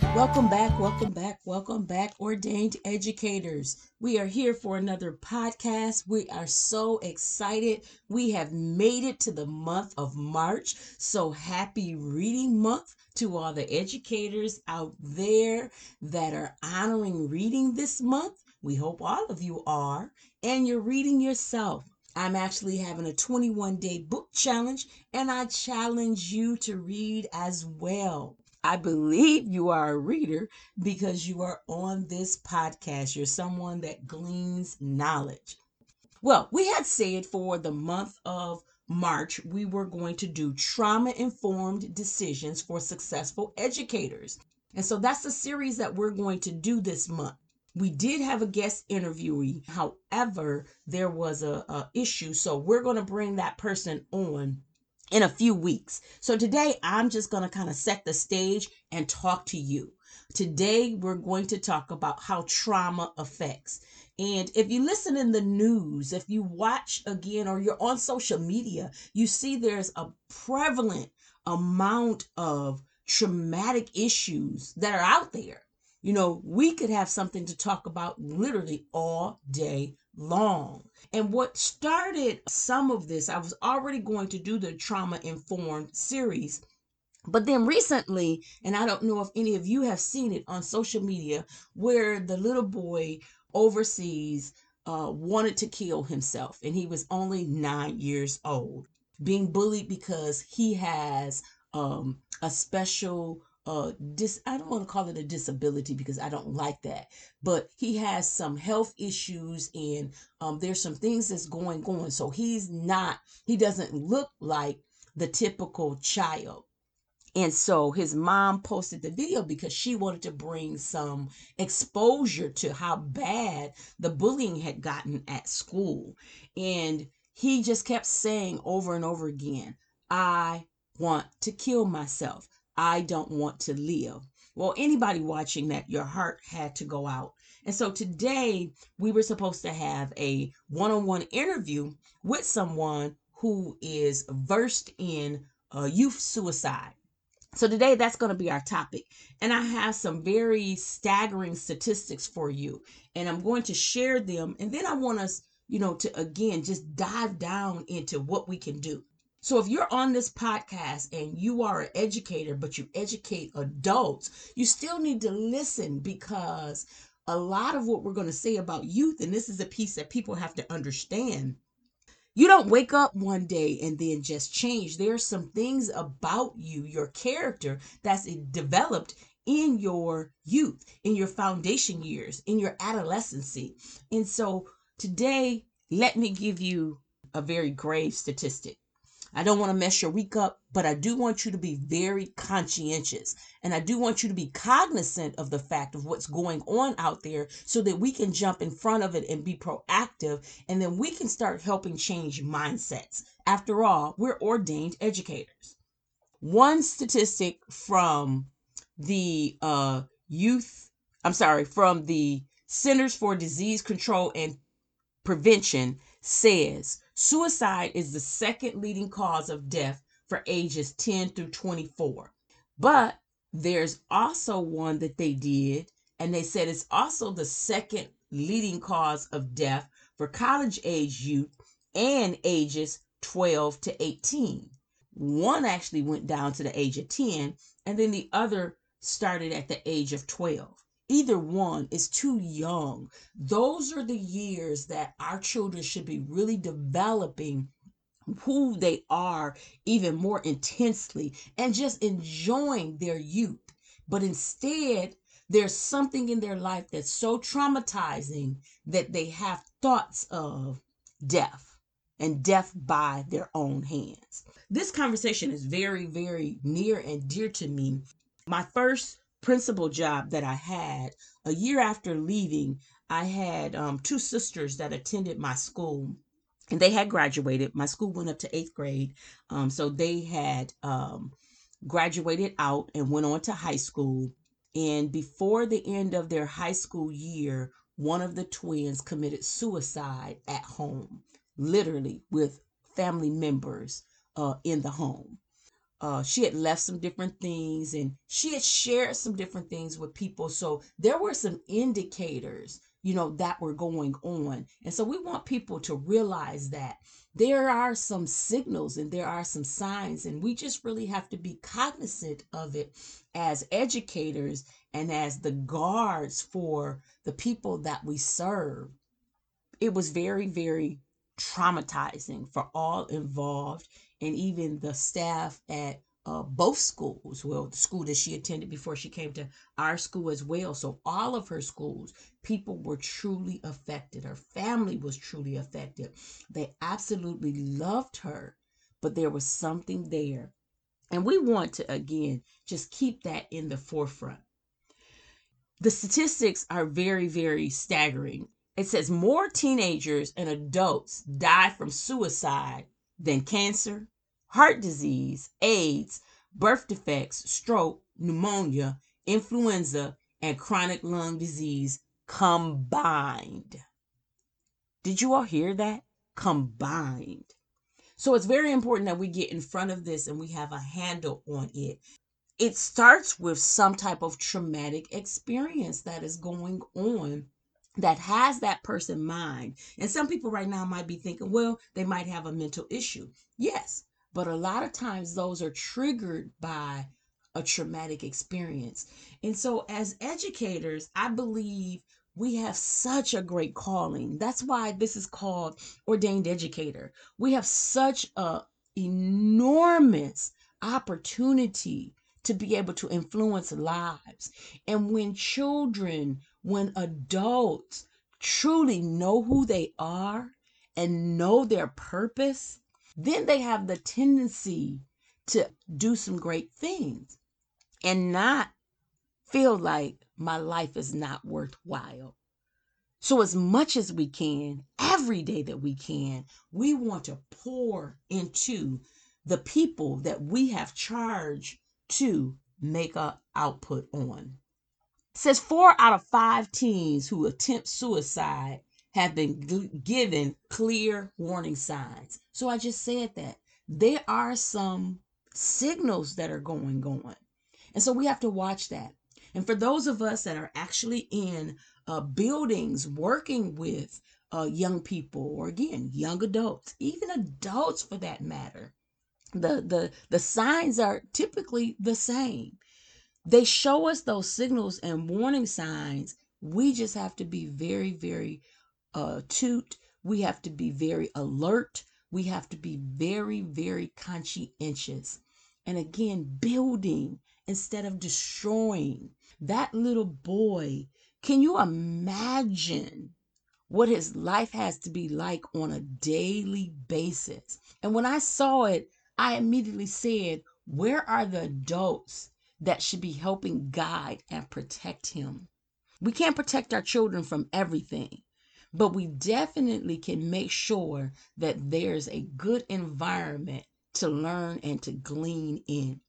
Welcome back, welcome back, welcome back, ordained educators. We are here for another podcast. We are so excited. We have made it to the month of March. So happy reading month to all the educators out there that are honoring reading this month. We hope all of you are, and you're reading yourself. I'm actually having a 21 day book challenge, and I challenge you to read as well. I believe you are a reader because you are on this podcast. You're someone that gleans knowledge. Well, we had said for the month of March, we were going to do trauma informed decisions for successful educators. And so that's the series that we're going to do this month. We did have a guest interviewee. However, there was a, a issue. So we're going to bring that person on in a few weeks. So today I'm just going to kind of set the stage and talk to you. Today we're going to talk about how trauma affects. And if you listen in the news, if you watch again or you're on social media, you see there's a prevalent amount of traumatic issues that are out there. You know, we could have something to talk about literally all day long. And what started some of this, I was already going to do the trauma informed series. But then recently, and I don't know if any of you have seen it on social media, where the little boy overseas uh, wanted to kill himself, and he was only nine years old, being bullied because he has um, a special uh dis I don't want to call it a disability because I don't like that, but he has some health issues and um there's some things that's going on. So he's not he doesn't look like the typical child. And so his mom posted the video because she wanted to bring some exposure to how bad the bullying had gotten at school. And he just kept saying over and over again, I want to kill myself. I don't want to live. Well, anybody watching that, your heart had to go out. And so today we were supposed to have a one on one interview with someone who is versed in uh, youth suicide. So today that's going to be our topic. And I have some very staggering statistics for you. And I'm going to share them. And then I want us, you know, to again just dive down into what we can do. So if you're on this podcast and you are an educator, but you educate adults, you still need to listen because a lot of what we're going to say about youth, and this is a piece that people have to understand. You don't wake up one day and then just change. There are some things about you, your character, that's developed in your youth, in your foundation years, in your adolescency. And so today, let me give you a very grave statistic. I don't want to mess your week up, but I do want you to be very conscientious. And I do want you to be cognizant of the fact of what's going on out there so that we can jump in front of it and be proactive. And then we can start helping change mindsets. After all, we're ordained educators. One statistic from the uh, youth, I'm sorry, from the Centers for Disease Control and Prevention says suicide is the second leading cause of death for ages 10 through 24. But there's also one that they did, and they said it's also the second leading cause of death for college age youth and ages 12 to 18. One actually went down to the age of 10, and then the other started at the age of 12 either one is too young. Those are the years that our children should be really developing who they are even more intensely and just enjoying their youth. But instead, there's something in their life that's so traumatizing that they have thoughts of death and death by their own hands. This conversation is very, very near and dear to me. My first principal job that I had, a year after leaving, I had um, two sisters that attended my school, and they had graduated. My school went up to eighth grade, um, so they had um, graduated out and went on to high school. And before the end of their high school year, one of the twins committed suicide at home, literally with family members uh, in the home uh, she had left some different things and she had shared some different things with people. So there were some indicators, you know, that were going on. And so we want people to realize that there are some signals and there are some signs, and we just really have to be cognizant of it as educators and as the guards for the people that we serve. It was very, very traumatizing for all involved and even the staff at uh, both schools. Well, the school that she attended before she came to our school as well. So, all of her schools, people were truly affected. Her family was truly affected. They absolutely loved her, but there was something there. And we want to, again, just keep that in the forefront. The statistics are very, very staggering. It says more teenagers and adults die from suicide than cancer, heart disease, AIDS, birth defects, stroke, pneumonia, influenza, and chronic lung disease combined. Did you all hear that? Combined. So it's very important that we get in front of this and we have a handle on it. It starts with some type of traumatic experience that is going on that has that person mind. And some people right now might be thinking, well, they might have a mental issue. Yes, but a lot of times those are triggered by a traumatic experience. And so, as educators, I believe we have such a great calling. That's why this is called ordained educator. We have such a enormous opportunity to be able to influence lives. And when children, when adults truly know who they are and know their purpose, then they have the tendency to do some great things and not feel like my life is not worthwhile. So, as much as we can, every day that we can, we want to pour into the people that we have charged to make a output on. Says four out of five teens who attempt suicide have been g- given clear warning signs. So I just said that there are some signals that are going on. And so we have to watch that. And for those of us that are actually in uh, buildings working with uh, young people, or again, young adults, even adults for that matter, the the the signs are typically the same they show us those signals and warning signs. We just have to be very very uh we have to be very alert. We have to be very very conscientious. And again building instead of destroying. That little boy can you imagine what his life has to be like on a daily basis? And when i saw it I immediately said, Where are the adults that should be helping guide and protect him? We can't protect our children from everything, but we definitely can make sure that there's a good environment to learn and to glean in.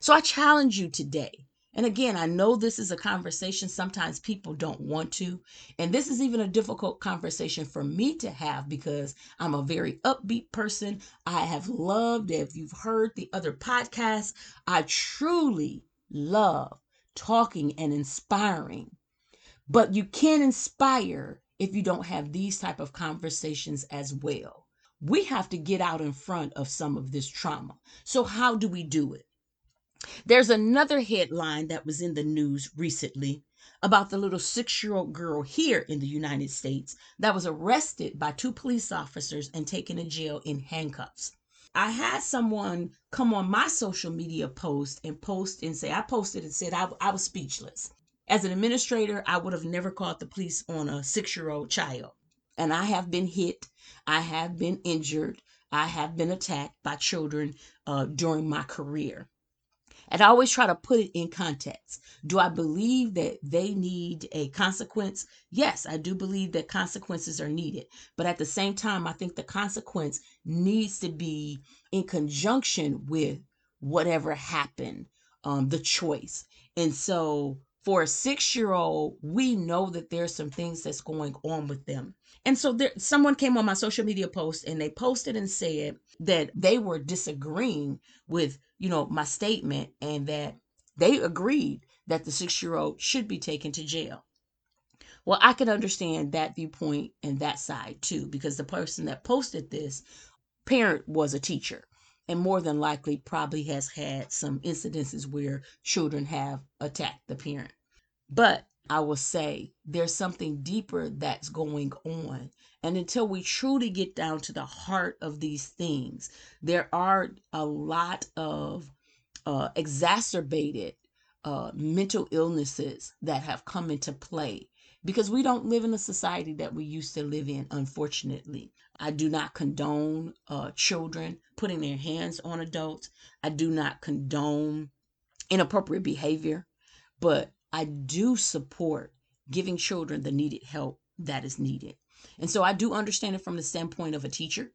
So I challenge you today and again, I know this is a conversation sometimes people don't want to. And this is even a difficult conversation for me to have because I'm a very upbeat person. I have loved, if you've heard the other podcasts, I truly love talking and inspiring. But you can't inspire if you don't have these type of conversations as well. We have to get out in front of some of this trauma. So how do we do it? There's another headline that was in the news recently about the little six year old girl here in the United States that was arrested by two police officers and taken to jail in handcuffs. I had someone come on my social media post and post and say, I posted and said I, I was speechless. As an administrator, I would have never called the police on a six year old child. And I have been hit, I have been injured, I have been attacked by children uh, during my career. And I always try to put it in context. Do I believe that they need a consequence? Yes, I do believe that consequences are needed. But at the same time, I think the consequence needs to be in conjunction with whatever happened, um, the choice. And so for a six year old, we know that there's some things that's going on with them. And so there, someone came on my social media post and they posted and said that they were disagreeing with, you know, my statement and that they agreed that the six year old should be taken to jail. Well, I can understand that viewpoint and that side too, because the person that posted this parent was a teacher and more than likely probably has had some incidences where children have attacked the parent. But I will say there's something deeper that's going on. And until we truly get down to the heart of these things, there are a lot of uh, exacerbated uh, mental illnesses that have come into play because we don't live in a society that we used to live in, unfortunately. I do not condone uh, children putting their hands on adults. I do not condone inappropriate behavior, but I do support giving children the needed help that is needed. And so I do understand it from the standpoint of a teacher,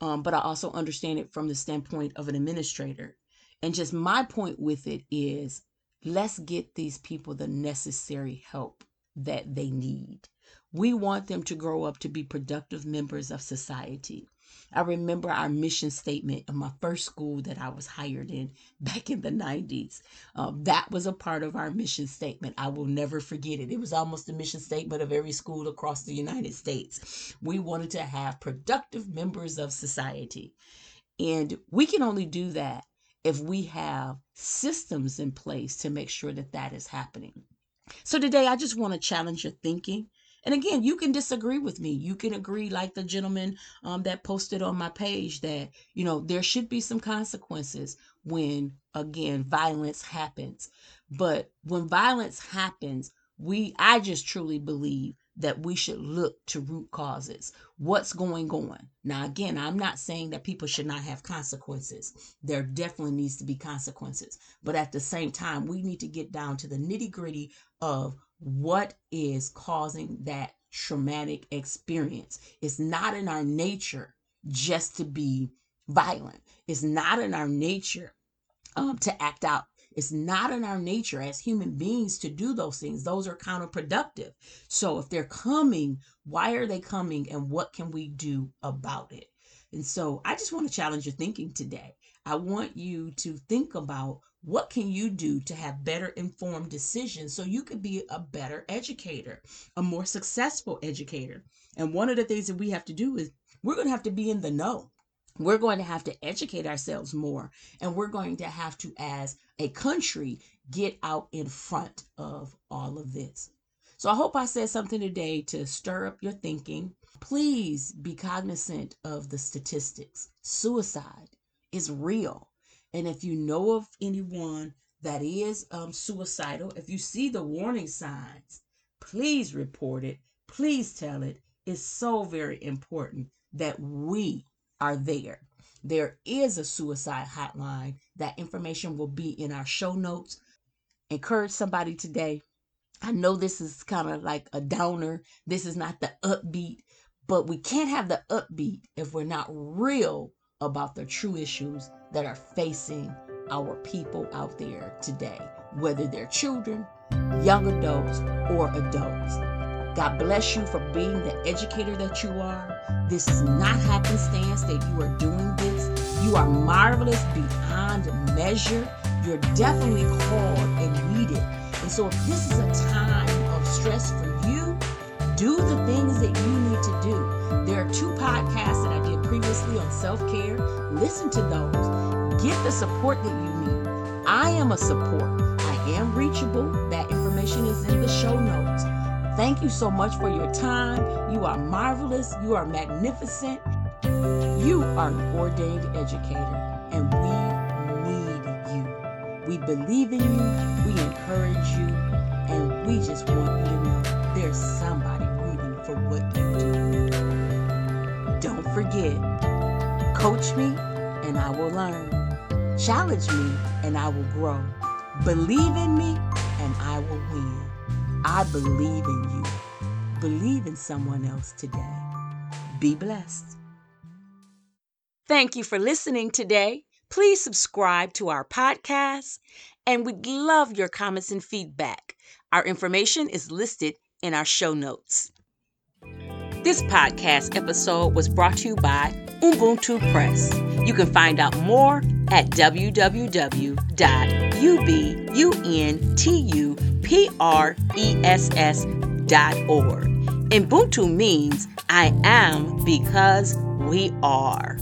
um, but I also understand it from the standpoint of an administrator. And just my point with it is let's get these people the necessary help that they need. We want them to grow up to be productive members of society. I remember our mission statement of my first school that I was hired in back in the 90s. Um, that was a part of our mission statement. I will never forget it. It was almost the mission statement of every school across the United States. We wanted to have productive members of society. And we can only do that if we have systems in place to make sure that that is happening. So today, I just want to challenge your thinking. And again, you can disagree with me. You can agree, like the gentleman um, that posted on my page, that you know there should be some consequences when again violence happens. But when violence happens, we I just truly believe that we should look to root causes. What's going on? Now, again, I'm not saying that people should not have consequences. There definitely needs to be consequences. But at the same time, we need to get down to the nitty gritty of what is causing that traumatic experience. It's not in our nature just to be violent, it's not in our nature um, to act out. It's not in our nature as human beings to do those things. Those are counterproductive. So if they're coming, why are they coming and what can we do about it? And so I just want to challenge your thinking today. I want you to think about what can you do to have better informed decisions so you could be a better educator, a more successful educator. And one of the things that we have to do is we're going to have to be in the know. We're going to have to educate ourselves more and we're going to have to as a country get out in front of all of this. So I hope I said something today to stir up your thinking. Please be cognizant of the statistics. Suicide is real. And if you know of anyone that is um, suicidal, if you see the warning signs, please report it. Please tell it. It's so very important that we are there. There is a suicide hotline. That information will be in our show notes. Encourage somebody today. I know this is kind of like a downer. This is not the upbeat, but we can't have the upbeat if we're not real about the true issues that are facing our people out there today, whether they're children, young adults, or adults. God bless you for being the educator that you are. This is not happenstance that you are doing this. You are marvelous beyond measure. You're definitely called and needed. And so, if this is a time of stress for you, do the things that you need to do. There are two podcasts that I did previously on self care. Listen to those. Get the support that you need. I am a support. I am reachable. That information is in the show notes. Thank you so much for your time. You are marvelous. You are magnificent. You are an ordained educator, and we need you. We believe in you. We encourage you. And we just coach me and I will learn. Challenge me and I will grow. Believe in me and I will win. I believe in you. Believe in someone else today. Be blessed. Thank you for listening today. Please subscribe to our podcast and we'd love your comments and feedback. Our information is listed in our show notes. This podcast episode was brought to you by Ubuntu Press. You can find out more at www.ubuntupress.org. Ubuntu means I am because we are.